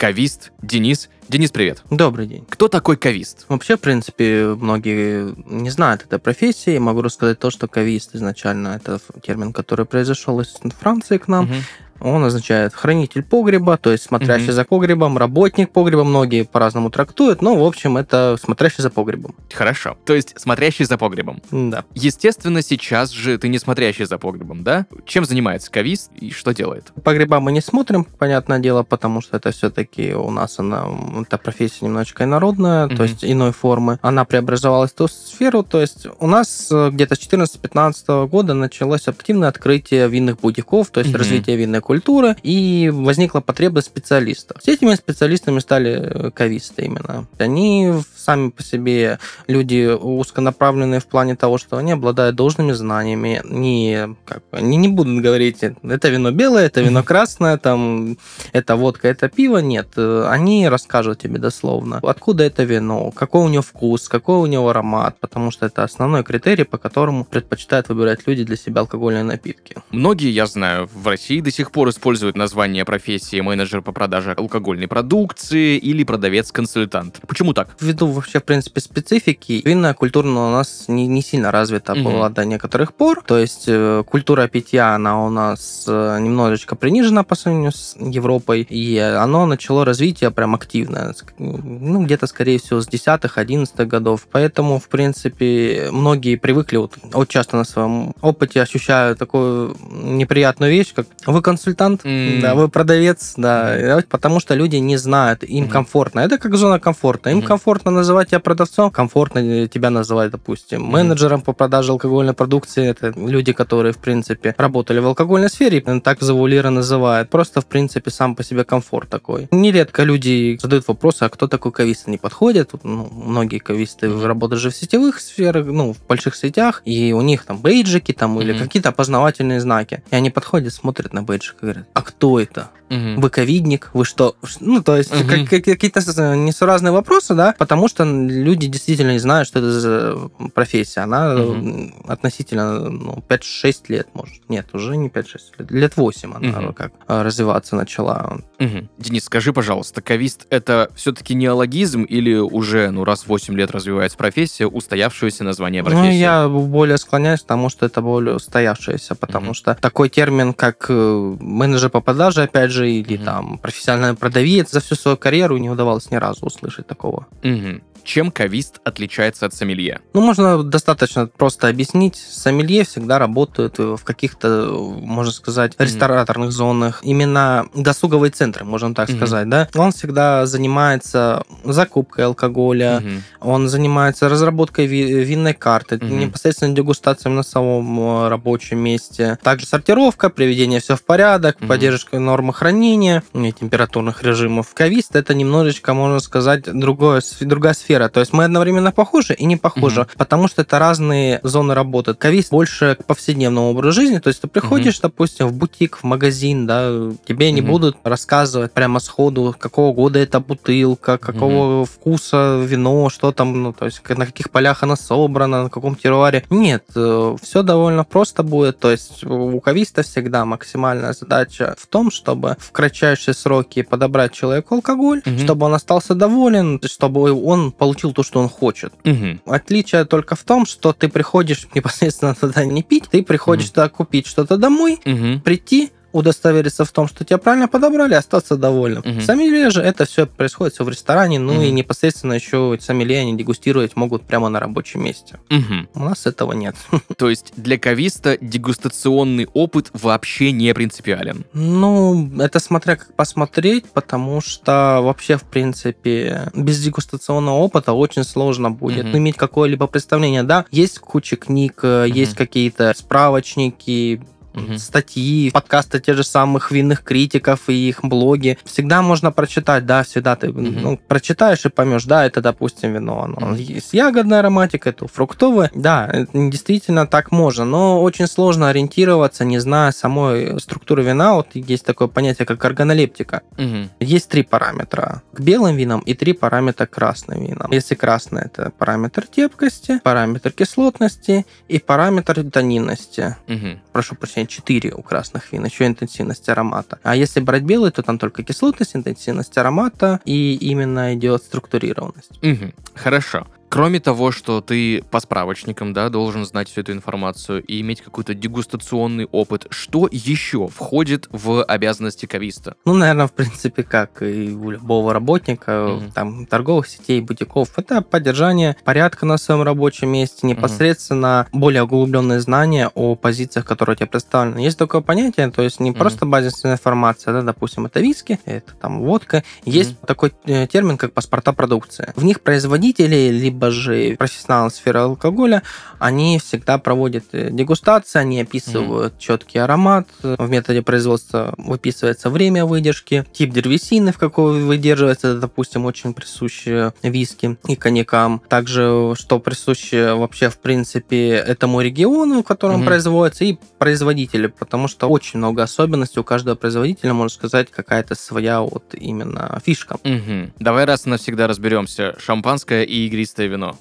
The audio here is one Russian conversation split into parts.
кавист Денис. Денис, привет. Добрый день. Кто такой кавист? Вообще, в принципе, многие не знают этой профессии. Могу рассказать то, что кавист изначально это термин, который произошел из Франции к нам. Мгм. Он означает хранитель погреба, то есть смотрящий Мгм. за погребом, работник погреба, многие по-разному трактуют, но, в общем, это смотрящий за погребом. Хорошо. То есть смотрящий за погребом. Да. Естественно, сейчас же ты не смотрящий за погребом, да? Чем занимается кавист и что делает? Погреба мы не смотрим, понятное дело, потому что это все-таки у нас она, эта профессия немножечко инородная, Мгм. то есть иной формы. Она преобразовалась в ту сферу, то есть у нас э, где-то с 14-15 года началось активное открытие винных бутиков, то есть Мгм. развитие винной культуры, и возникла потребность в специалистах. С этими специалистами стали э, кависты именно. Они сами по себе люди узконаправленные в плане того, что они обладают должными знаниями, не, как, они не будут говорить, это вино белое, это вино красное, там, это водка, это пиво, нет. Э, Они расскажут тебе дословно, откуда это вино, какой у него вкус, какой у него аромат, потому что это основной критерий, по которому предпочитают выбирать люди для себя алкогольные напитки. Многие, я знаю, в России до сих пор используют название профессии менеджер по продаже алкогольной продукции или продавец-консультант. Почему так? Ввиду вообще, в принципе, специфики, винная культура у нас не, не сильно развита Мгм. была до некоторых пор. То есть э, культура питья, она у нас э, немножечко принижена по сравнению с Европой, и оно начало развитие прям активное. Ну, где-то, скорее всего, с 10-11 годов. Поэтому, в принципе, многие привыкли, вот, вот часто на своем опыте ощущаю такую неприятную вещь, как вы консультант, М. да, вы продавец, да, потому что люди не знают, им Мгм. комфортно. Это как зона комфорта. Им Мгм. комфортно называть тебя продавцом, комфортно тебя называть, допустим, Мгм. менеджером по продаже алкогольной продукции. Это люди, которые, в принципе, работали в алкогольной сфере, так завуалированно называют. Просто, в принципе, сам по себе комфорт такой. Нередко люди задают вопросы, а кто такой кавист? Не подходит. Ну, многие кависты Мгм. работают же в сетевых сферах, ну, в больших сетях, и у них там бейджики там или Мгм. какие-то опознавательные знаки. И они подходят, смотрят на бейджик говорят, а кто это? Мгм. Вы ковидник? Вы что? Ну, то есть, как- как- какие-то несуразные вопросы, да, потому что люди действительно не знают, что это за профессия. Она м, относительно ну, 5-6 лет, может. Нет, уже не 5-6 лет. Лет 8 она Мгм. как а, развиваться начала. Мгм. Денис, скажи, пожалуйста, кавист это все-таки неологизм или уже, ну, раз в 8 лет развивается профессия, устоявшееся название профессии? Ну, я более склоняюсь к тому, что это более устоявшееся, потому Мгм. что такой термин, как э, менеджер по продаже, опять же, или Мгм. там профессиональный продавец, за всю свою карьеру не удавалось ни разу услышать такого. Мгм. Чем кавист отличается от сомелье? Ну, можно достаточно просто объяснить. Сомелье всегда работают в каких-то, можно сказать, рестораторных зонах. Именно досуговые центры, можно так Мгм. сказать, да. Он всегда занимается закупкой алкоголя, Мгм. он занимается разработкой ви- винной карты, Мгм. непосредственно дегустацией на самом э, рабочем месте. Также сортировка, приведение все в порядок, Мгм. поддержка нормы хранения температурных режимов. Кавист это немножечко, можно сказать, другое, другая сфера. То есть мы одновременно похожи и не похожи, Мгм. потому что это разные зоны работы. Кавист больше к повседневному образу жизни, то есть ты приходишь, допустим, в бутик, в магазин, да, тебе не Мгм. будут рассказывать прямо сходу, какого года эта бутылка, какого вкуса вино, что там, ну, то есть на каких полях она собрана, на каком теруаре. Нет, все довольно просто будет. То есть у кависта всегда максимальная задача в том, чтобы в кратчайшие сроки подобрать человеку алкоголь, Мгм. чтобы он остался доволен, чтобы он получил то, что он хочет. Мгм. Отличие только в том, что ты приходишь непосредственно туда не пить, ты приходишь Мгм. туда купить что-то домой, Мгм. прийти, удостовериться в том, что тебя правильно подобрали, остаться довольным. Мгм. Сомелье же это все происходит все в ресторане, ну Мгм. и непосредственно еще сомелье они дегустировать могут прямо на рабочем месте. Мгм. У нас этого нет. То есть для кависта дегустационный опыт вообще не принципиален. Ну, это смотря как посмотреть, потому что вообще, в принципе, без дегустационного опыта очень сложно будет Мгм. иметь какое-либо представление. Да, есть куча книг, э, есть какие-то справочники, Мгм. статьи, подкасты те же самых винных критиков и их блоги. Всегда можно прочитать, да, всегда ты Мгм. ну, прочитаешь и поймешь, да, это, допустим, вино, оно Мгм. есть ягодная ароматика, это фруктовое. Да, действительно так можно, но очень сложно ориентироваться, не зная самой структуры вина. Вот есть такое понятие, как органолептика. Мгм. Есть три параметра к белым винам и три параметра к красным винам. Если красный это параметр терпкости, параметр кислотности и параметр тонинности. Мгм. Прошу прощения, четыре у красных вин, еще интенсивность аромата. А если брать белый, то там только кислотность, интенсивность аромата и именно идет структурированность. Мгм. Хорошо. Кроме того, что ты по справочникам, да, должен знать всю эту информацию и иметь какой-то дегустационный опыт, что еще входит в обязанности кависта? Ну, наверное, в принципе, как и у любого работника, Мгм. там, торговых сетей, бутиков, это поддержание порядка на своем рабочем месте, непосредственно более углубленные знания о позициях, которые у тебя представлены. Есть такое понятие, то есть не Мгм. просто базисная информация, да, допустим, это виски, это там водка. Есть такой э, термин, как паспорта продукции. В них производители, либо же профессионалы сферы алкоголя, они всегда проводят э, дегустации, они описывают четкий аромат, в методе производства выписывается время выдержки, тип деревесины, в какой выдерживается, это, допустим, очень присуще виски и коньякам. Также, что присуще вообще, в принципе, этому региону, в котором Мгм. производится, и производителю, потому что очень много особенностей у каждого производителя, можно сказать, какая-то своя вот именно фишка. Мгм. Давай раз и навсегда разберемся. Шампанское и игристое вино.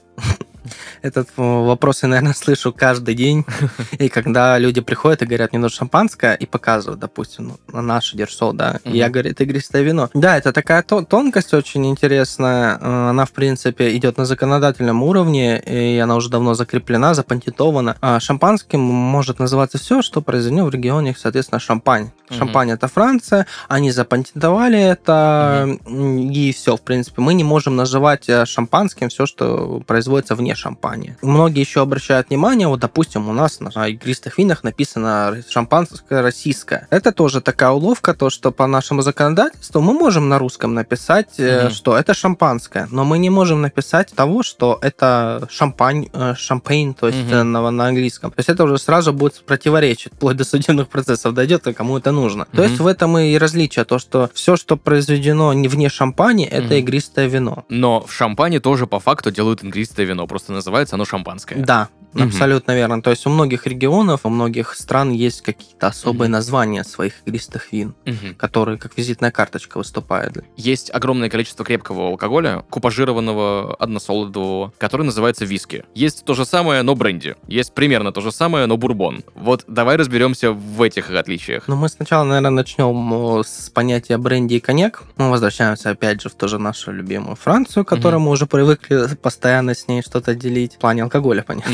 Этот э, вопрос я, наверное, слышу каждый день. И когда люди приходят и говорят, мне нужно шампанское, и показывают, допустим, ну, на наше дерсо, да, и я говорю, это игристое вино. Да, это такая то- тонкость очень интересная. Э, Она, в принципе, идет на законодательном уровне, и она уже давно закреплена, запатентована. А шампанским может называться все, что произведено в регионе, соответственно, Шампань. Шампань это Франция, они запатентовали это, и все, в принципе. Мы не можем называть э, шампанским все, что производится вне шампани. Многие еще обращают внимание, вот, допустим, у нас на игристых винах написано шампанское российское. Это тоже такая уловка, то, что по нашему законодательству мы можем на русском написать, Мгм. что это шампанское, но мы не можем написать того, что это шампань, э, шампейн, то есть э, на, на английском. То есть это уже сразу будет противоречить, вплоть до судебных процессов дойдет, и кому это нужно. То Мгм. есть в этом и различие, то, что все, что произведено не вне шампани, это Мгм. игристое вино. Но в шампане тоже по факту делают игристое вино, просто называется оно шампанское. Да, Мгм. абсолютно верно. То есть у многих регионов, у многих стран есть какие-то особые Мгм. названия своих игристых вин, Мгм. которые как визитная карточка выступают. Есть огромное количество крепкого алкоголя, купажированного, односолодового, который называется виски. Есть то же самое, но бренди. Есть примерно то же самое, но бурбон. Вот давай разберемся в этих отличиях. Но мы сначала, наверное, начнем с понятия бренди и коньяк. Мы возвращаемся опять же в тоже нашу любимую Францию, к которой Мгм. мы уже привыкли постоянно с ней что-то делить. В плане алкоголя, понятно.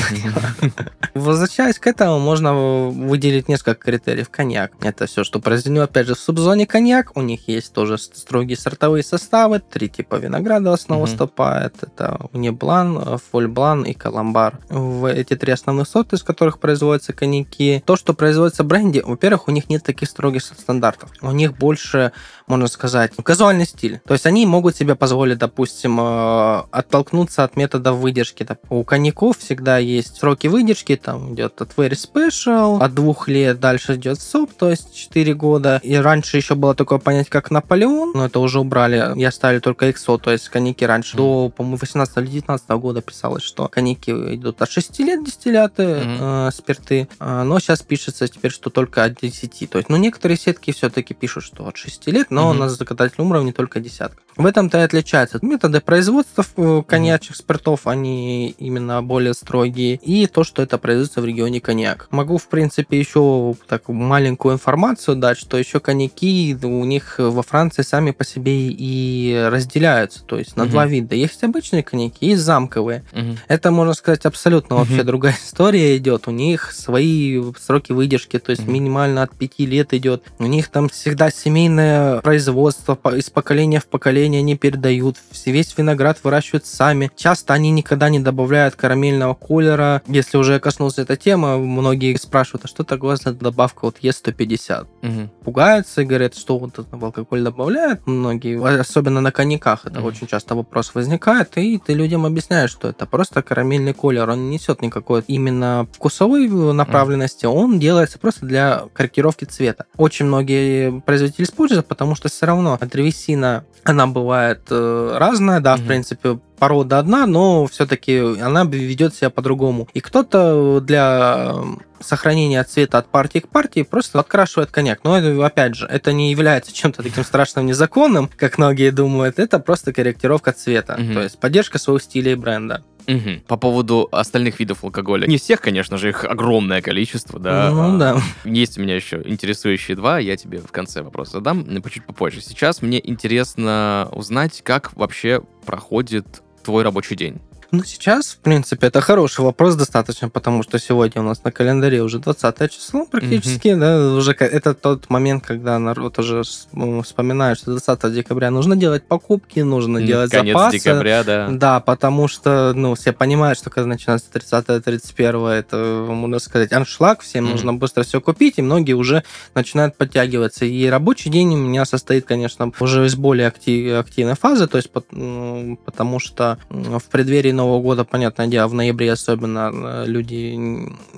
Возвращаясь к этому, можно выделить несколько критериев. Коньяк. Это все, что произведено, опять же, в субзоне коньяк. У них есть тоже строгие сортовые составы. Три типа винограда в основу выступает. Это униблан, фольблан и каламбар. В эти три основных сорта, из которых производятся коньяки. То, что производится в бренде, во-первых, у них нет таких строгих стандартов. У них больше, можно сказать, казуальный стиль. То есть они могут себе позволить, допустим, э, оттолкнуться от методов выдержки. Доп- У коньяков всегда есть сроки выдержки, там идет от Very Special, от двух лет дальше идет СОП, то есть 4 года. И раньше еще было такое понятие, как Наполеон, но это уже убрали, и оставили только XO, то есть коньяки раньше. До, по-моему, 18 или 19 года писалось, что коньяки идут от 6 лет дистилляты, Мгм. э, спирты, А, но сейчас пишется теперь, что только от 10. То есть, ну, некоторые сетки все-таки пишут, что от 6 лет, но Мгм. на законодательном уровне только десятка. В этом-то и отличается. Методы производства э, коньячных спиртов, они именно более строгие, и то, что это производится в регионе коньяк. Могу, в принципе, еще так маленькую информацию дать, что еще коньяки у них во Франции сами по себе и разделяются, то есть на Мгм. два вида. Есть обычные коньяки, есть замковые. Мгм. Это, можно сказать, абсолютно вообще Мгм. другая история идет. У них свои сроки выдержки, то есть Мгм. минимально от пяти лет идет. У них там всегда семейное производство, из поколения в поколение они передают. Весь виноград выращивают сами. Часто они никогда не добавляют добавляют карамельного колера. Если уже коснулся этой темы, многие спрашивают, а что такое за добавка вот Е150? Мгм. Пугаются и говорят, что вот в алкоголь добавляют многие, особенно на коньяках это Мгм. очень часто вопрос возникает, и ты людям объясняешь, что это просто карамельный колер, он не несет никакой именно вкусовой направленности, он делается просто для корректировки цвета. Очень многие производители используют, потому что все равно древесина, она бывает э, разная, да, в Мгм. принципе, порода одна, но все-таки она ведет себя по-другому. И кто-то для сохранения цвета от партии к партии просто открашивает коньяк. Но это, опять же, это не является чем-то таким страшным незаконным, как многие думают. Это просто корректировка цвета. Мгм. То есть поддержка своего стиля и бренда. Мгм. По поводу остальных видов алкоголя. Не всех, конечно же, их огромное количество, да. Ну А, да. Есть у меня еще интересующие два, я тебе в конце вопрос задам, но чуть попозже. Сейчас мне интересно узнать, как вообще проходит твой рабочий день. Ну, сейчас, в принципе, это хороший вопрос достаточно, потому что сегодня у нас на календаре уже 20 число практически, да, уже это тот момент, когда народ уже вспоминает, что 20 декабря нужно делать покупки, нужно делать Конец запасы. декабря, да. Да, потому что, ну, все понимают, что когда начинается 30-31, это, можно сказать, аншлаг, всем Мгм. нужно быстро все купить, и многие уже начинают подтягиваться. И рабочий день у меня состоит, конечно, уже из более актив- активной фазы, то есть потому что в преддверии Нового года, понятное дело, в ноябре особенно э, люди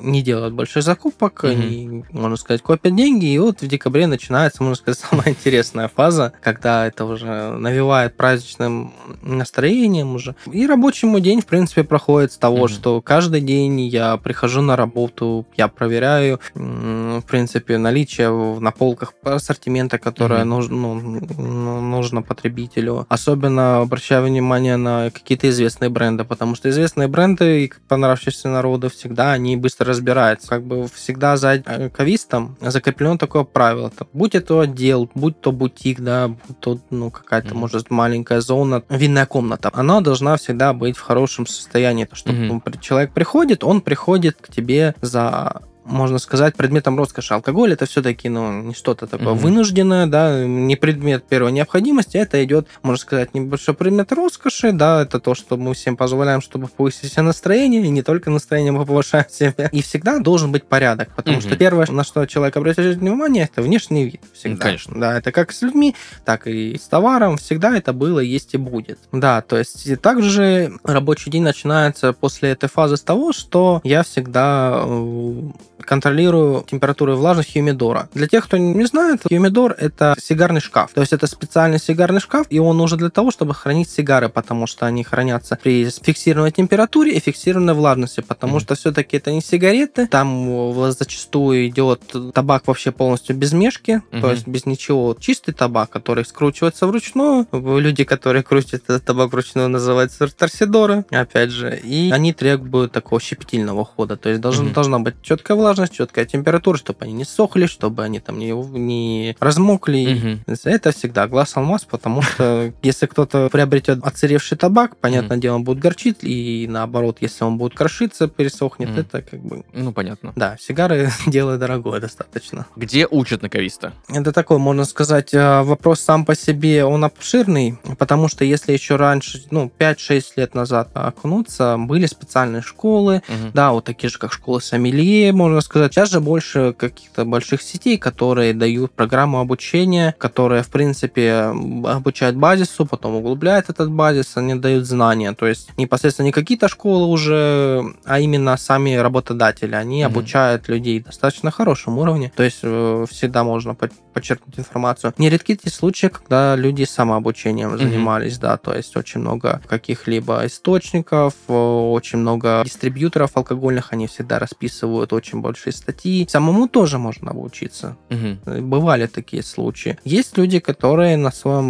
не делают больших закупок, Мгм. они, можно сказать, копят деньги, и вот в декабре начинается, можно сказать, самая интересная фаза, когда это уже навевает праздничным настроением уже. И рабочий мой день, в принципе, проходит с того, Мгм. что каждый день я прихожу на работу, я проверяю, в принципе, наличие на полках ассортимента, которое Мгм. нужно, ну, ну, нужно потребителю. Особенно обращаю внимание на какие-то известные бренды, потому что известные бренды, и понравившиеся народу, всегда они быстро разбираются. Как бы всегда за э, кавистом закреплено такое правило. Там, будь это отдел, будь то бутик, да, будь то ну, какая-то, Мгм. может, маленькая зона, винная комната, она должна всегда быть в хорошем состоянии. То, что при- человек приходит, он приходит к тебе за можно сказать, предметом роскоши. Алкоголь это все-таки ну, не что-то такое Мгм. вынужденное, да, не предмет первой необходимости, это идет, можно сказать, небольшой предмет роскоши, да, это то, что мы всем позволяем, чтобы повысить себе настроение, и не только настроение мы повышаем себе. И всегда должен быть порядок, потому Мгм. что первое, на что человек обращает внимание, это внешний вид. Всегда. конечно. Да, это как с людьми, так и с товаром. Всегда это было, есть и будет. Да, то есть также рабочий день начинается после этой фазы с того, что я всегда э, контролирую температуру и влажность хьюмидора. Для тех, кто не знает, хьюмидор — это сигарный шкаф. То есть это специальный сигарный шкаф, и он нужен для того, чтобы хранить сигары, потому что они хранятся при фиксированной температуре и фиксированной влажности, потому Мгм. что все-таки это не сигареты, там э, зачастую идет табак вообще полностью без мешки, Мгм. то есть без ничего. Чистый табак, который скручивается вручную. Люди, которые крутят этот табак вручную, называются торсидоры, опять же. И они требуют такого щепетильного хода. То есть должен, Мгм. должна быть четкая влажность, четкая температура, чтобы они не сохли, чтобы они там не, не размокли. Мгм. Это всегда глаз алмаз, потому что если кто-то приобретет отсыревший табак, понятное дело, он будет горчить, и наоборот, если он будет крошиться, пересохнет, это как бы... Ну, понятно. Да, сигары дело дорогое достаточно. Где учат на кависта? Это такой, можно сказать, э, вопрос сам по себе, он обширный, потому что если еще раньше, ну, 5-6 лет назад окунуться, были специальные школы, да, вот такие же, как школа Сомелье, можно сказать. Сейчас же больше каких-то больших сетей, которые дают программу обучения, которая, в принципе, обучает базису, потом углубляет этот базис, они дают знания. То есть непосредственно не какие-то школы уже, а именно сами работодатели. Они Мгм. обучают людей достаточно хорошем уровне. То есть э, всегда можно по- подчеркнуть информацию. Нередки те случаи, когда люди самообучением занимались, да, то есть очень много каких-либо источников, э, очень много дистрибьюторов алкогольных, они всегда расписывают очень большие статьи. Самому тоже можно обучиться. Э, Бывали такие случаи. Есть люди, которые на своем,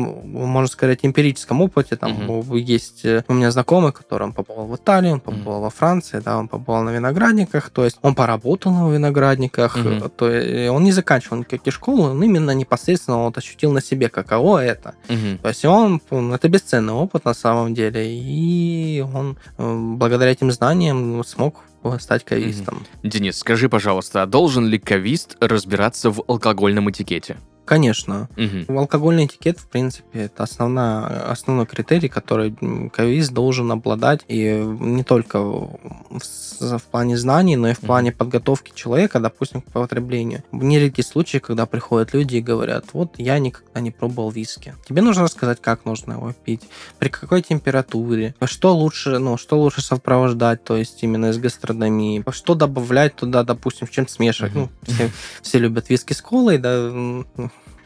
можно сказать, эмпирическом опыте, там Мгм. есть э, у меня знакомый, который он побывал в Италии, он побывал во Франции, да, он побывал на виноградниках, то есть он поработал на виноградниках, э, то есть он не заканчивал никакие школы, он именно непосредственно вот ощутил на себе, каково это. Мгм. То есть он, это бесценный опыт на самом деле, и он благодаря этим знаниям смог стать кавистом. Денис, скажи, пожалуйста, а должен ли кавист разбираться в алкогольном этикете? Конечно. Мгм. Алкогольный этикет, в принципе, это основная, основной критерий, который м, кавист должен обладать. И не только в, в плане знаний, но и в плане подготовки человека, допустим, к потреблению. Нередки случаи, когда приходят люди и говорят, вот я никогда не пробовал виски. Тебе нужно рассказать, как нужно его пить, при какой температуре, что лучше, ну, что лучше сопровождать, то есть именно из гастрономии, что добавлять туда, допустим, в чем смешивать. Мгм. Ну, все, все любят виски с колой, да,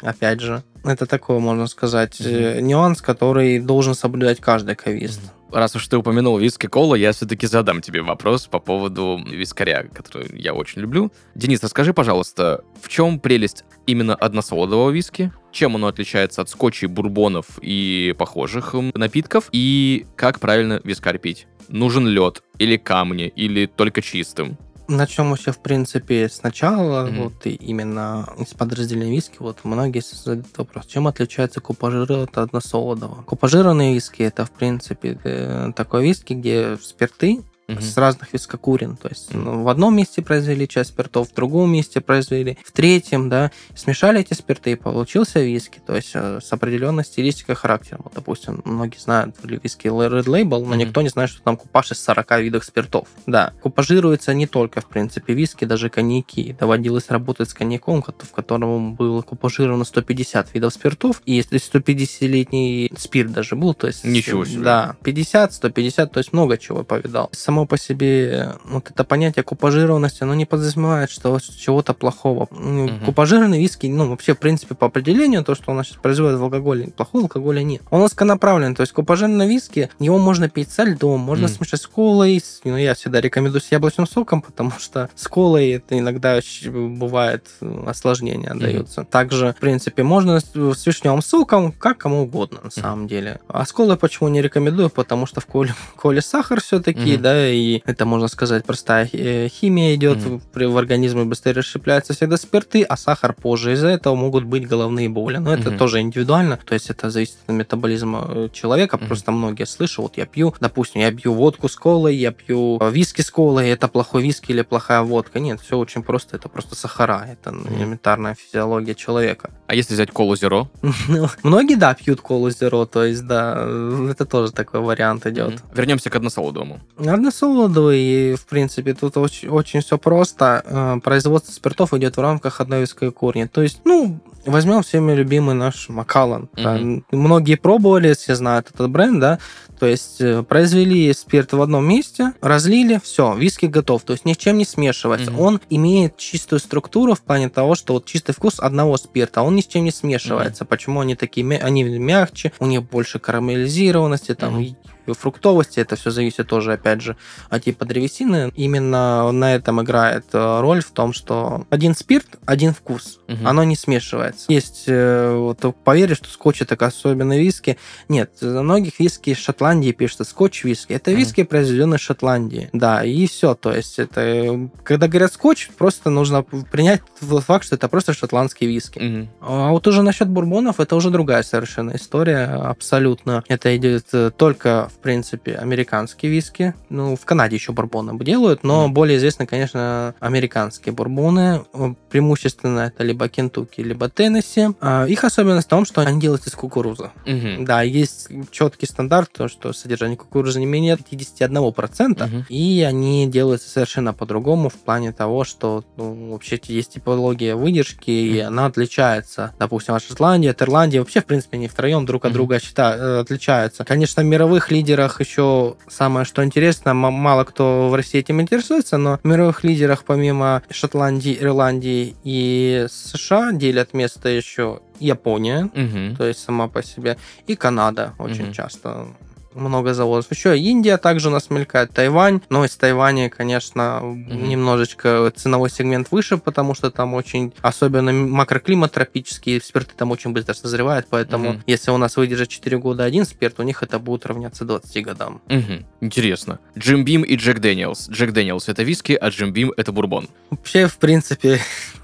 опять же. Это такой, можно сказать, э, нюанс, который должен соблюдать каждый кавист. Раз уж ты упомянул виски кола, я все-таки задам тебе вопрос по поводу вискаря, который я очень люблю. Денис, расскажи, пожалуйста, в чем прелесть именно односолодового виски? Чем оно отличается от скотчей, бурбонов и похожих м, напитков? И как правильно вискарь пить? Нужен лед или камни, или только чистым? Начнем вообще, в принципе, сначала, Мгм. вот именно из подразделения виски, вот многие задают вопрос, чем отличается купажир от односолодового? Купажированные виски это, в принципе, такой виски, где спирты С разных вискокурин. То есть ну, в одном месте произвели часть спиртов, в другом месте произвели, в третьем, да, смешали эти спирты, и получился виски, то есть э, с определенной стилистикой характера. Вот, допустим, многие знают виски Red Label, но никто не знает, что там купаж из 40 видов спиртов. Да, купажируется не только, в принципе, виски, даже коньяки. Доводилось работать с коньяком, ко- в котором было купажировано 150 видов спиртов, и если 150-летний спирт даже был, то есть... Ничего себе. Да, 50, 150, то есть много чего повидал. Само по себе вот это понятие купажированности, оно не подразумевает, что чего-то плохого. Мгм. Купажированный виски, ну, вообще, в принципе, по определению, то, что у нас сейчас производит в алкоголе, плохого алкоголя нет. Он узконаправлен, то есть купажированный виски, его можно пить со льдом, можно Мгм. смешать с колой, ну, я всегда рекомендую с яблочным соком, потому что с колой это иногда бывает э, осложнения даются. Также, в принципе, можно с вишневым соком, как кому угодно, на самом деле. А с колой почему не рекомендую? Потому что в коле, коле сахар все-таки, Мгм. да, и это, можно сказать, простая э, химия идет, Мгм. в, организме быстрее расщепляются всегда спирты, а сахар позже. Из-за этого могут быть головные боли. Но это Мгм. тоже индивидуально, то есть это зависит от метаболизма э, человека. Мгм. Просто многие слышу, вот я пью, допустим, я пью водку с колой, я пью э, виски с колой, это плохой виски или плохая водка. Нет, все очень просто, это просто сахара, это элементарная физиология человека. А если взять колу зеро? Ну, Многие, да, пьют колу зеро, то есть, да, это тоже такой вариант идет. Вернемся к односолодовому. Односолодовый, и, в принципе, тут очень, очень все просто. Э, Производство спиртов идет в рамках одной виской корни. То есть, ну, возьмем всеми любимый наш Макалан. да. Мгм. Многие пробовали, все знают этот бренд, да. То есть, э, произвели спирт в одном месте, разлили, все, виски готов. То есть, ни с чем не смешивается. Мгм. Он имеет чистую структуру в плане того, что вот чистый вкус одного спирта, а он ни с чем не смешивается. Почему они такие, они мягче, у них больше карамелизированности, там, и фруктовости, это все зависит тоже, опять же, от типа древесины. Именно на этом играет э, роль в том, что один спирт, один вкус. Мгм. Оно не смешивается. Есть, э, вот поверишь, что скотч это особенно виски. Нет, многих виски из Шотландии пишется скотч виски. Это Мгм. виски, произведенные в Шотландии. Да, и все. То есть это, когда говорят скотч, просто нужно принять факт, что это просто шотландские виски. Мгм. А вот уже насчет бурбонов, это уже другая совершенно история, абсолютно. Это идет э, только, в принципе, американские виски. Ну, в Канаде еще бурбоны делают, но Мгм. более известны, конечно, американские бурбоны. Э, Преимущественно это либо Кентукки, либо Теннесси. А Их особенность в том, что они делаются из кукурузы. Мгм. Да, есть четкий стандарт, то, что содержание кукурузы не менее 51%, Мгм. и они делаются совершенно по-другому в плане того, что ну, вообще есть типология выдержки, и Мгм. она отличается. Допустим, от Шотландии, от Ирландии, вообще, в принципе, они втроем друг от Мгм. друга счита- э, отличаются. Конечно, в мировых лидерах еще самое, что интересно, мало кто в России этим интересуется, но в мировых лидерах помимо Шотландии, Ирландии и США делят место еще Япония, Мгм. то есть сама по себе, и Канада очень Мгм. часто много заводов. Еще Индия также у нас мелькает, Тайвань, но из Тайваня, конечно, немножечко ценовой сегмент выше, потому что там очень, особенно макроклимат тропический, спирты там очень быстро созревают, поэтому Мгм. если у нас выдержит 4 года один спирт, у них это будет равняться 20 годам. Мгм. Интересно. Jim Beam и Jack Daniel's. Jack Daniel's это виски, а Jim Beam это бурбон. Вообще, в принципе,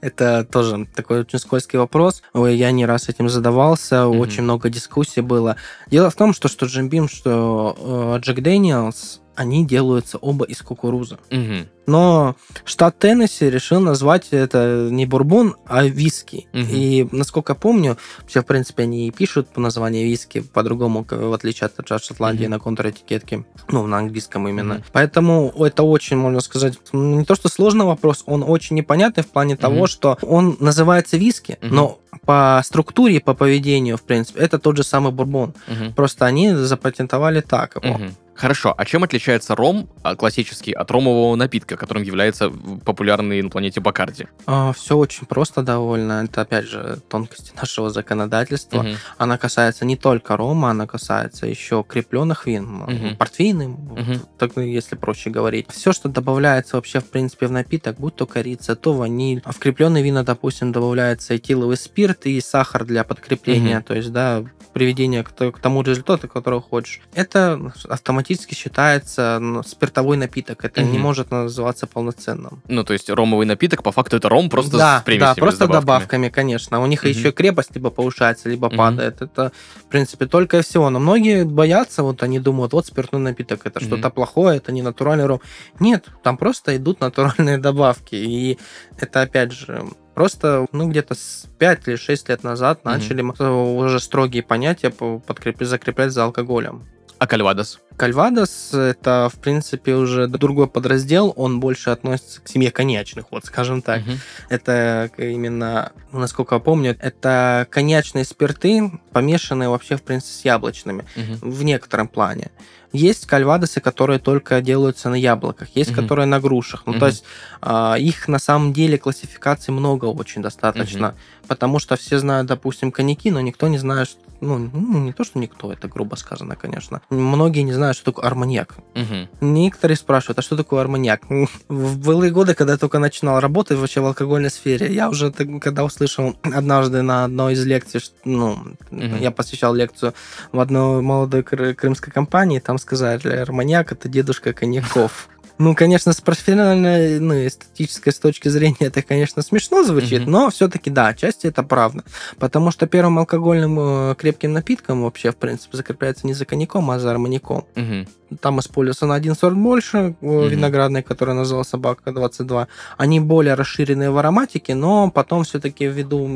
это тоже такой очень скользкий вопрос. Ой, Я не раз этим задавался, Мгм. очень много дискуссий было. Дело в том, что что Jim Beam, что э, Jack Daniel's они делаются оба из кукурузы. Мгм. Но штат Теннесси решил назвать это не бурбон, а виски. Мгм. И, насколько я помню, вообще, в принципе, они и пишут по названию виски по-другому, в отличие от Шотландии Мгм. на контр-этикетке. Ну, на английском именно. Мгм. Поэтому это очень, можно сказать, не то что сложный вопрос, он очень непонятный в плане того, Мгм. что он называется виски, Мгм. но по структуре, по поведению, в принципе, это тот же самый бурбон. Мгм. Просто они запатентовали так его. Мгм. Хорошо, а чем отличается ром а, классический от ромового напитка, которым является популярный на планете Бакарди? все очень просто довольно. Это, опять же, тонкости нашего законодательства. Мгм. Она касается не только рома, она касается еще крепленных вин, Мгм. портвейны, Мгм. так, ну, если проще говорить. Все, что добавляется вообще, в принципе, в напиток, будь то корица, то ваниль. А в крепленные вина, допустим, добавляется этиловый спирт и сахар для подкрепления, Мгм. то есть, да, приведения к, к тому результату, который хочешь. Это автоматически считается ну, спиртовой напиток. Это не Мгм. может называться полноценным. Ну, то есть ромовый напиток, по факту это ром просто да, с примесями, да, просто добавками. добавками. конечно. У них Мгм. еще крепость либо повышается, либо Мгм. падает. Это, в принципе, только и всего. Но многие боятся, вот они думают, вот спиртной напиток, это Мгм. что-то плохое, это не натуральный ром. Нет, там просто идут натуральные добавки. И это, опять же, просто, ну, где-то с 5 или 6 лет назад Мгм. начали уже строгие понятия по- подкреп- закреплять за алкоголем. А кальвадос? Кальвадос это, в принципе, уже другой подраздел, он больше относится к семье коньячных, вот скажем так. Мгм. Это именно, ну, насколько я помню, это коньячные спирты, помешанные вообще, в принципе, с яблочными Мгм. в некотором плане. Есть кальвадосы, которые только делаются на яблоках, есть Мгм. которые на грушах. Ну, Мгм. то есть а, их на самом деле классификаций много очень достаточно, потому что все знают, допустим, коньяки, но никто не знает, ну, ну, не то, что никто, это грубо сказано, конечно. Многие не знают, что такое арманьяк. Мгм. Некоторые спрашивают, а что такое арманьяк? В былые годы, когда я только начинал работать вообще в алкогольной сфере, я уже, когда услышал однажды на одной из лекций, что, ну, Мгм. я посещал лекцию в одной молодой кры- крымской компании, там сказали, арманьяк – это дедушка коньяков. Ну, конечно, с профессиональной, ну, эстетической с точки зрения это, конечно, смешно звучит, Мгм. но все-таки, да, отчасти это правда. Потому что первым алкогольным э, крепким напитком вообще, в принципе, закрепляется не за коньяком, а за арманьяком. Мгм. Там используется на один сорт больше, э, Мгм. виноградный, который назывался Бака 22. Они более расширенные в ароматике, но потом все-таки ввиду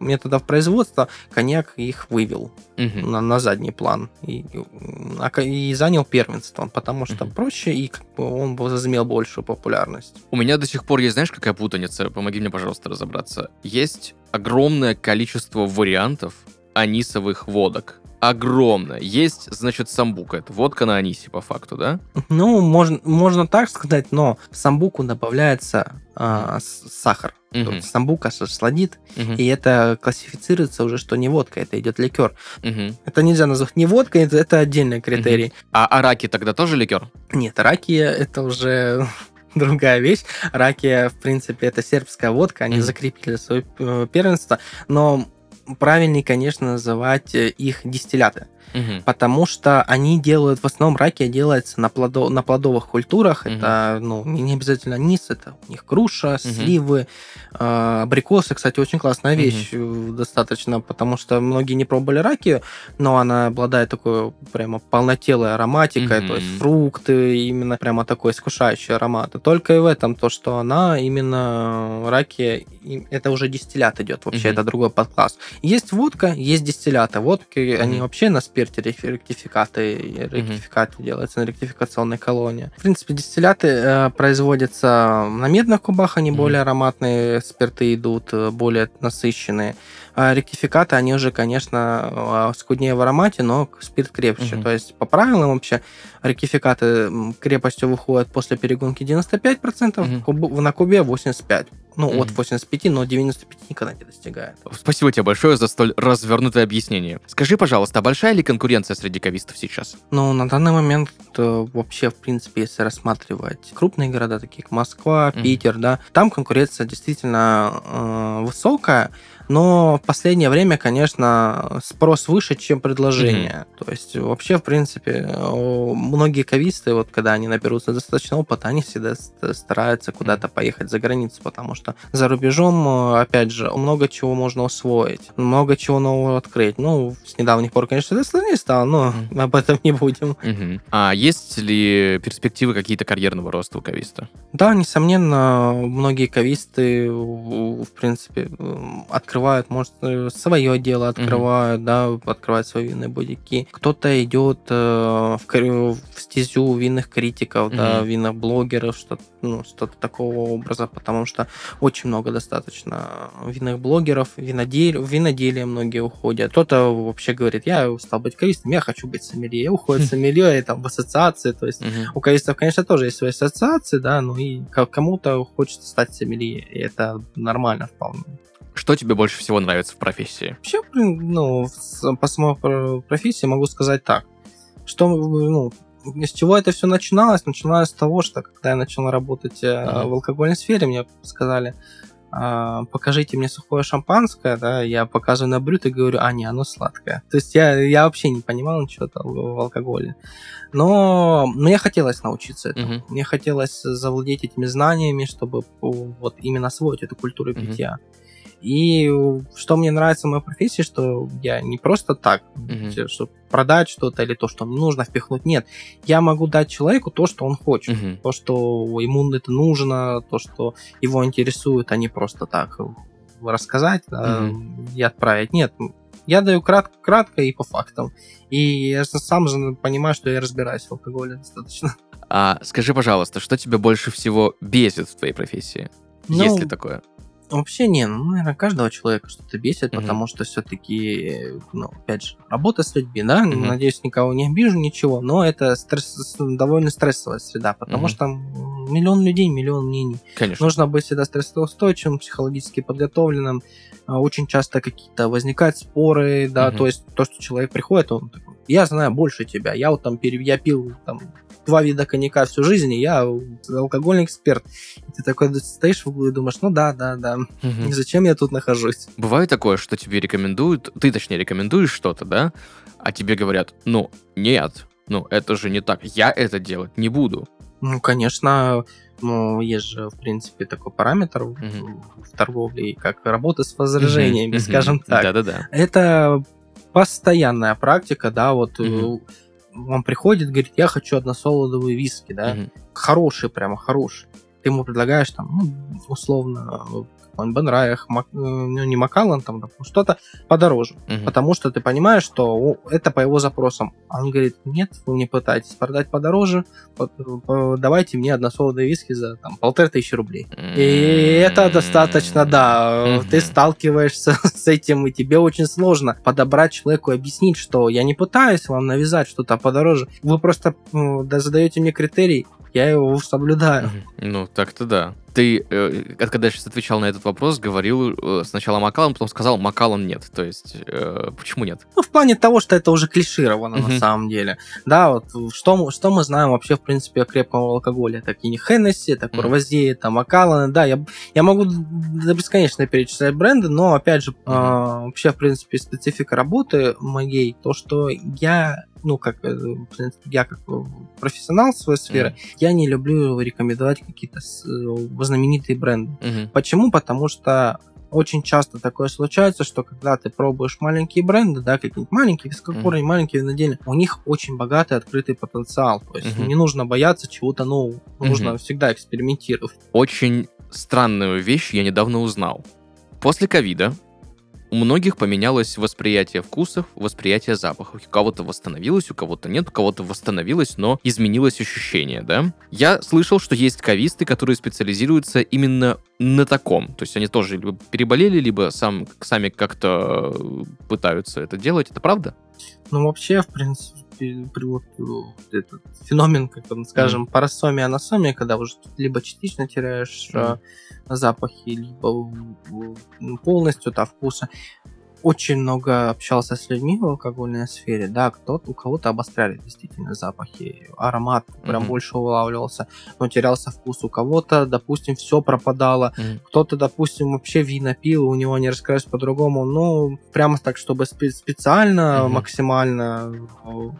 методов производства коньяк их вывел Мгм. на, на задний план и, и занял первенство, потому что Мгм. проще и как бы он возымел большую популярность. У меня до сих пор есть, знаешь, какая путаница? Помоги мне, пожалуйста, разобраться. Есть огромное количество вариантов анисовых водок. Огромное. Есть, значит, самбука. Это водка на анисе, по факту, да? Ну, можно, можно так сказать, но в самбуку добавляется с- сахар. Есть Самбука сладит, Мгм. и это классифицируется уже, что не водка, это идет ликер. Мгм. Это нельзя назвать не водкой, это, это отдельный критерий. А араки тогда тоже ликер? Нет, ракия это уже другая вещь. Ракия, в принципе, это сербская водка, они Мгм. закрепили свое э, первенство, но правильнее, конечно, называть э, их дистилляты, Мгм. потому что они делают, в основном ракия делается на, плодо- на плодовых культурах, Мгм. это, ну, не обязательно низ, это у них груша, Мгм. сливы, э, абрикосы, кстати, очень классная вещь э, достаточно, потому что многие не пробовали ракию, но она обладает такой прямо полнотелой ароматикой, то есть фрукты, именно прямо такой искушающий аромат. И только и в этом то, что она именно ракия, и это уже дистиллят идет вообще, Мгм. это другой подкласс. Есть водка, есть дистилляты. Водки, они Мгм. вообще на спирте рек- ректификаты, и ректификаты делаются на ректификационной колонии. В принципе, дистилляты э, производятся на медных кубах, они Мгм. более ароматные, спирты идут э, более насыщенные. А ректификаты, они уже, конечно, э, скуднее в аромате, но спирт крепче. Мгм. То есть, по правилам вообще, ректификаты крепостью выходят после перегонки 95%, Мгм. куб- на кубе 85%. Ну, от Мгм. 85, но 95 никогда не достигает. Спасибо тебе большое за столь развернутое объяснение. Скажи, пожалуйста, а большая ли конкуренция среди кавистов сейчас? Ну, на данный момент э, вообще, в принципе, если рассматривать крупные города, такие как Москва, Мгм. Питер, да, там конкуренция действительно э, высокая, Но в последнее время, конечно, спрос выше, чем предложение. То есть вообще, в принципе, многие кависты, вот когда они наберутся достаточно опыта, они всегда ст- стараются куда-то поехать за границу, потому что за рубежом, опять же, много чего можно усвоить, много чего нового открыть. Ну, с недавних пор, конечно, это сложнее стало, но Мгм. об этом не будем. Мгм. А есть ли перспективы какие-то карьерного роста у кависта? Да, несомненно, многие кависты, в принципе, м, открывают, может, свое дело открывают, да, открывают свои винные будики. Кто-то идет э, в, в стезю винных критиков, да, Мгм. винных блогеров, что-то, ну, что-то такого образа, потому что очень много достаточно винных блогеров, винодель, в виноделие многие уходят. Кто-то вообще говорит, я стал быть кавистом, я хочу быть сомелье, я уходит сомелье, и там в ассоциации, то есть Мгм. у кавистов, конечно, тоже есть свои ассоциации, да, ну и ко- кому-то хочется стать сомелье, и это нормально вполне. Что тебе больше всего нравится в профессии? Вообще, блин, ну, по самой про- профессии могу сказать так, что, ну, с чего это все начиналось? Начиналось с того, что когда я начал работать э, Мгм. в алкогольной сфере, мне сказали, а, покажите мне сухое шампанское, да, я показываю на брют и говорю, а, не, оно сладкое. То есть я, я вообще не понимал ничего там в алкоголе. Но мне хотелось научиться этому. Мгм. Мне хотелось завладеть этими знаниями, чтобы вот именно освоить эту культуру Мгм. питья. И что мне нравится в моей профессии, что я не просто так, те- чтобы продать что-то или то, что мне нужно впихнуть. Нет, я могу дать человеку то, что он хочет. Мгм. То, что ему это нужно, то, что его интересует, а не просто так рассказать да, и отправить. Нет, я даю крат- кратко и по фактам. И я сам же понимаю, что я разбираюсь в алкоголе достаточно. А скажи, пожалуйста, что тебя больше всего бесит в твоей профессии? Ну, Есть ли такое? Вообще не, ну, наверное, каждого человека что-то бесит, Мгм. потому что все-таки, ну, опять же, работа с людьми, да, Мгм. надеюсь, никого не обижу, ничего, но это стресс, довольно стрессовая среда, потому Мгм. что м, миллион людей, миллион мнений. Конечно. Нужно быть всегда стрессоустойчивым, психологически подготовленным. А, Очень часто какие-то возникают споры, да, Мгм. то есть то, что человек приходит, он такой, я знаю больше тебя, я вот там я пил там два вида коньяка всю жизнь, и я алкогольный эксперт. И ты такой стоишь в углу и думаешь, ну да, да, да, Мгм. зачем я тут нахожусь? Бывает такое, что тебе рекомендуют, ты точнее рекомендуешь что-то, да, а тебе говорят, ну, нет, ну, это же не так, я это делать не буду. Ну, конечно, ну, есть же, в принципе, такой параметр в- Мгм. в торговле, как работа с возражениями, Мгм. скажем так. Да-да-да. Это постоянная практика, да, вот Мгм. Он приходит, говорит, я хочу односолодовые виски, да, Мгм. хорошие, прямо хорошие. Ты ему предлагаешь там, ну, условно, какой-нибудь Бенрайах, Мак- э, ну, не Макалан, там, допустим, что-то подороже. Мгм. Потому что ты понимаешь, что это по его запросам. А он говорит, нет, вы не пытаетесь продать подороже, по- по- давайте мне односолодовые виски за там, полторы тысячи рублей. И это достаточно, да, Мгм. ты сталкиваешься с этим, и тебе очень сложно подобрать человеку, объяснить, что я не пытаюсь вам навязать что-то подороже, вы просто да, задаете мне критерий, я его соблюдаю. Ну, так-то да. Ты, э, когда я сейчас отвечал на этот вопрос, говорил э, сначала Макалан, потом сказал Макалан нет. То есть, э, почему нет? Ну, в плане того, что это уже клишировано Мгм. на самом деле. Да, вот что, мы- что мы знаем вообще, в принципе, о крепком алкоголе? Это и не Хеннесси, это Мгм. Курвазье, это Макалланы. Да, я, я могу бесконечно перечислять бренды, но, опять же, а, вообще, в принципе, специфика работы моей, то, что я ну, как э, я как э, профессионал своей сферы, я не люблю рекомендовать какие-то э, знаменитые бренды. Мгм. Почему? Потому что очень часто такое случается, что когда ты пробуешь маленькие бренды, да, какие-нибудь маленькие вискокуры, маленькие винодельни, у них очень богатый открытый потенциал. То есть Мгм. не нужно бояться чего-то нового. Нужно Мгм. всегда экспериментировать. Очень странную вещь я недавно узнал. После ковида у многих поменялось восприятие вкусов, восприятие запахов. У кого-то восстановилось, у кого-то нет, у кого-то восстановилось, но изменилось ощущение, да? Я слышал, что есть ковисты, которые специализируются именно на таком. То есть они тоже либо переболели, либо сам, сами как-то э, пытаются это делать. Это правда? Ну, вообще, в принципе, при вот, э, вот этот феномен, как он, скажем, парасомия, анасомия, когда уже либо частично теряешь э, запахи, либо полностью да, вкуса. Очень много общался с людьми в алкогольной сфере, да, кто у кого-то обостряли действительно запахи, аромат прям Мгм. больше улавливался, но терялся вкус у кого-то, допустим, все пропадало, Мгм. кто-то, допустим, вообще вина пил, у него не раскрылось по-другому, ну, прямо так, чтобы спе- специально, Мгм. максимально э,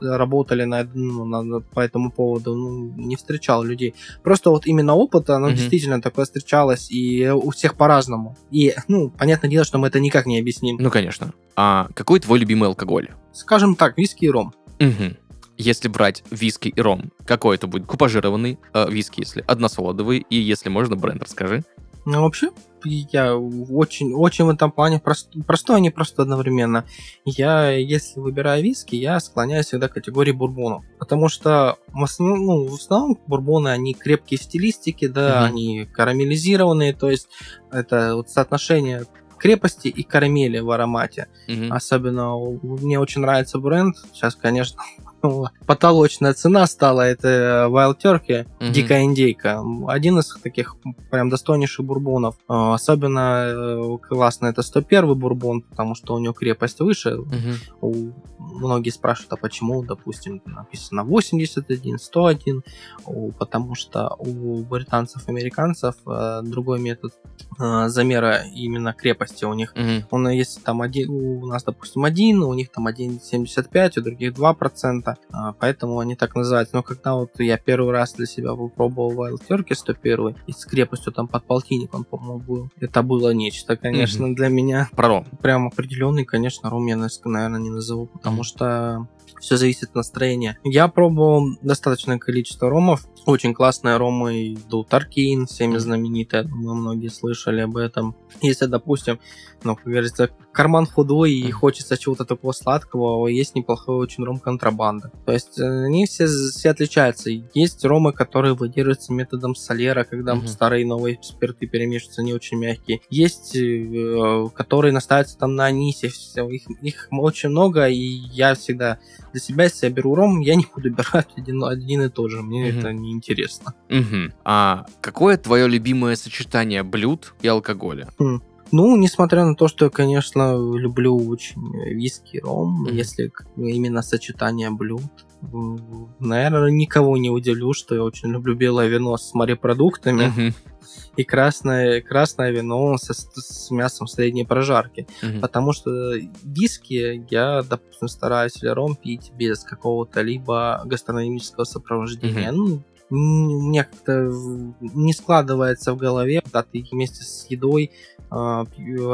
работали на, ну, на- по этому поводу, ну, не встречал людей. Просто вот именно опыт, оно Мгм. действительно такое встречалось, и у всех по-разному. И, ну, понятное дело, что мы это никак не объясним. Ну, конечно. А какой твой любимый алкоголь? Скажем так, виски и ром. Мгм. Если брать виски и ром, какой это будет? Купажированный э, виски, если односолодовый, и если можно, бренд расскажи. Ну, вообще, я очень, очень в этом плане прост, простой, а не просто одновременно. Я, если выбираю виски, я склоняюсь всегда к категории бурбонов. Потому что в основном, ну, в основном бурбоны, они крепкие в стилистике, да, Мгм. они карамелизированные, то есть это вот соотношение крепости и карамели в аромате. Мгм. Особенно мне очень нравится бренд. Сейчас, конечно, потолочная цена стала. Это Wild Turkey, Мгм. Дикая индейка. Один из таких прям достойнейших бурбонов. А, Особенно э, классно это 101 бурбон, потому что у него крепость выше. Мгм. У- Многие спрашивают, а почему, допустим, написано 81, 101, У- потому что у британцев, американцев э, другой метод э, замера именно крепости у них. Мгм. Он, если там один, у нас, допустим, один, у них там 1,75, у других 2%, а, поэтому они так называются. Но когда вот я первый раз для себя попробовал Wild Turkey 101, и с крепостью там под полтинник он, по-моему, был, это было нечто, конечно, для меня. Про ром. Прям определенный, конечно, ром я, наверное, не назову, потому что все зависит от настроения. Я пробовал достаточное количество ромов. Очень классные ромы идут Таркин, всеми Мгм. знаменитые, я думаю, многие слышали об этом. Если, допустим, ну, как говорится, карман худой и хочется чего-то такого сладкого, есть неплохой очень ром контрабанда. То есть э, они все, все отличаются. Есть ромы, которые выдерживаются методом солера, когда Мгм. старые и новые спирты перемешиваются, они очень мягкие. Есть, э, которые настаиваются там на анисе, всё, их, их очень много, и я всегда для себя, если я беру ром, я не буду брать один, один и тот же, мне Мгм. это неинтересно. Мгм. А какое твое любимое сочетание блюд и алкоголя? Ну, несмотря на то, что я, конечно, люблю очень виски и ром, Мгм. если именно сочетание блюд, наверное, никого не удивлю, что я очень люблю белое вино с морепродуктами Мгм. и красное, красное вино со, с мясом средней прожарки. Мгм. Потому что виски я, допустим, стараюсь или ром пить без какого-то либо гастрономического сопровождения. Ну, м, у меня как-то не складывается в голове, когда ты вместе с едой а,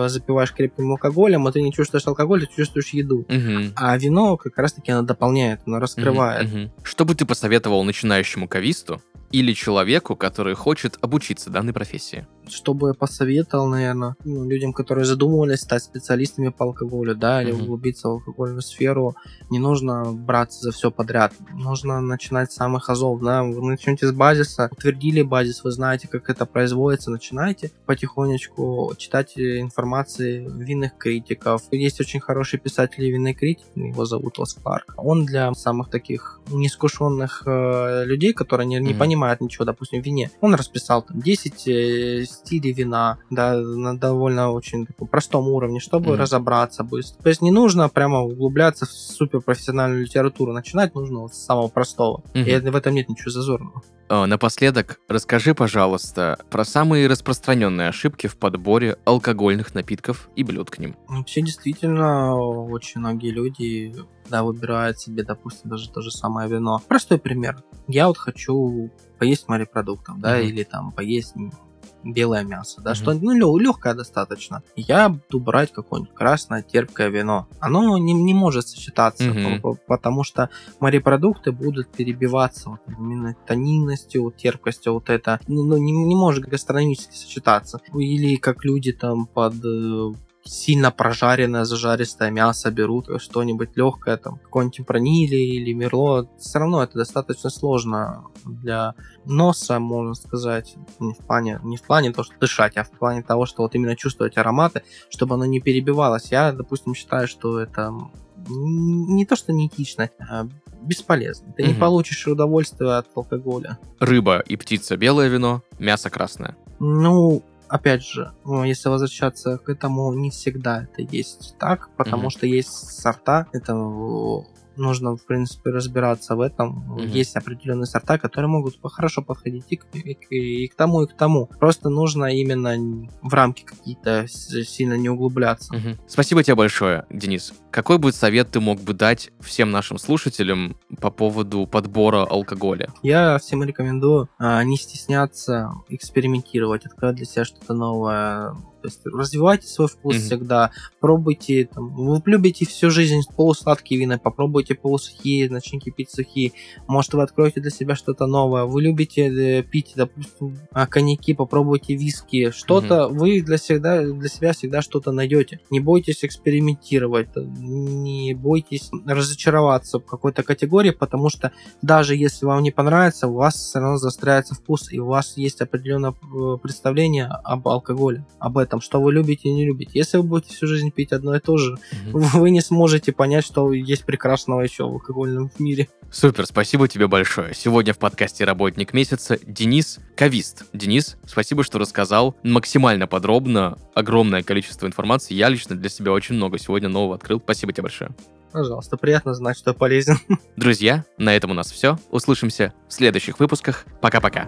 запиваешь крепким алкоголем, а ты не чувствуешь алкоголь, ты чувствуешь еду. Мгм. А вино как раз-таки оно дополняет, оно раскрывает. Мгм. Что бы ты посоветовал начинающему кависту или человеку, который хочет обучиться данной профессии? Что бы я посоветовал, наверное, ну, людям, которые задумывались стать специалистами по алкоголю, да, или Мгм. углубиться в алкогольную сферу, не нужно браться за все подряд. Нужно начинать с самых азов, да, вы начнете с базиса, утвердили базис, вы знаете, как это производится, начинайте потихонечку читать э, информации винных критиков. Есть очень хороший писатель и винный критик, его зовут Лос Кларк. Он для самых таких неискушенных э, людей, которые не, не Мгм. понимают ничего, допустим, в вине, он расписал там 10 э, стилей вина, да, на довольно очень таком простом уровне, чтобы Мгм. разобраться быстро. То есть не нужно прямо углубляться в суперпрофессиональную литературу, начинать нужно вот с самого простого. Мгм. И в этом нет ничего зазорного. А, Напоследок, расскажи, пожалуйста, про самые распространенные ошибки в подборе алкогольных напитков и блюд к ним. Вообще, действительно, очень многие люди, да, выбирают себе, допустим, даже то же самое вино. Простой пример. Я вот хочу поесть морепродуктов, да, Мгм. или там поесть белое мясо, да, Мгм. что ну, легкое достаточно. Я буду брать какое-нибудь красное терпкое вино. Оно не, не может сочетаться, по- по- потому что морепродукты будут перебиваться вот именно тонинностью, терпкостью, вот это, ну, ну, не, не может гастрономически сочетаться. Или как люди там под э, сильно прожаренное, зажаристое мясо берут, что-нибудь легкое, там, какой-нибудь пронили или мерло, все равно это достаточно сложно для носа, можно сказать, не в плане, не в плане того, что дышать, а в плане того, что вот именно чувствовать ароматы, чтобы оно не перебивалось. Я, допустим, считаю, что это не то, что не этично, а бесполезно. Ты не Мгм. получишь удовольствия от алкоголя. Рыба и птица белое вино, мясо красное. Ну, опять же, ну, если возвращаться к этому, не всегда это есть так, потому Мгм. что есть сорта, это э, нужно, в принципе, разбираться в этом. Мгм. Есть определенные сорта, которые могут хорошо подходить и к, и к- и к тому, и к тому. Просто нужно именно в рамки какие-то сильно не углубляться. Мгм. Спасибо тебе большое, Денис. Какой бы совет ты мог бы дать всем нашим слушателям по поводу подбора алкоголя? Я всем рекомендую а, не стесняться экспериментировать, открывать для себя что-то новое. То есть развивайте свой вкус Мгм. всегда, пробуйте. Там, вы любите всю жизнь полусладкие вина, попробуйте полусухие, начните пить сухие. Может, вы откроете для себя что-то новое. Вы любите э, пить, допустим, а, коньяки, попробуйте виски. Что-то вы для себя, для себя всегда что-то найдете. Не бойтесь экспериментировать, не бойтесь разочароваться в какой-то категории, потому что даже если вам не понравится, у вас все равно застряется вкус, и у вас есть определенное э, представление об алкоголе, об этом, что вы любите и не любите. Если вы будете всю жизнь пить одно и то же, Мгм. вы не сможете понять, что есть прекрасного еще в алкогольном мире. Супер, спасибо тебе большое. Сегодня в подкасте «Работник месяца» Денис Кавист. Денис, спасибо, что рассказал максимально подробно, огромное количество информации. Я лично для себя очень много сегодня нового открыл. Спасибо тебе большое. Пожалуйста, приятно знать, что я полезен. Друзья, на этом у нас все. Услышимся в следующих выпусках. Пока-пока.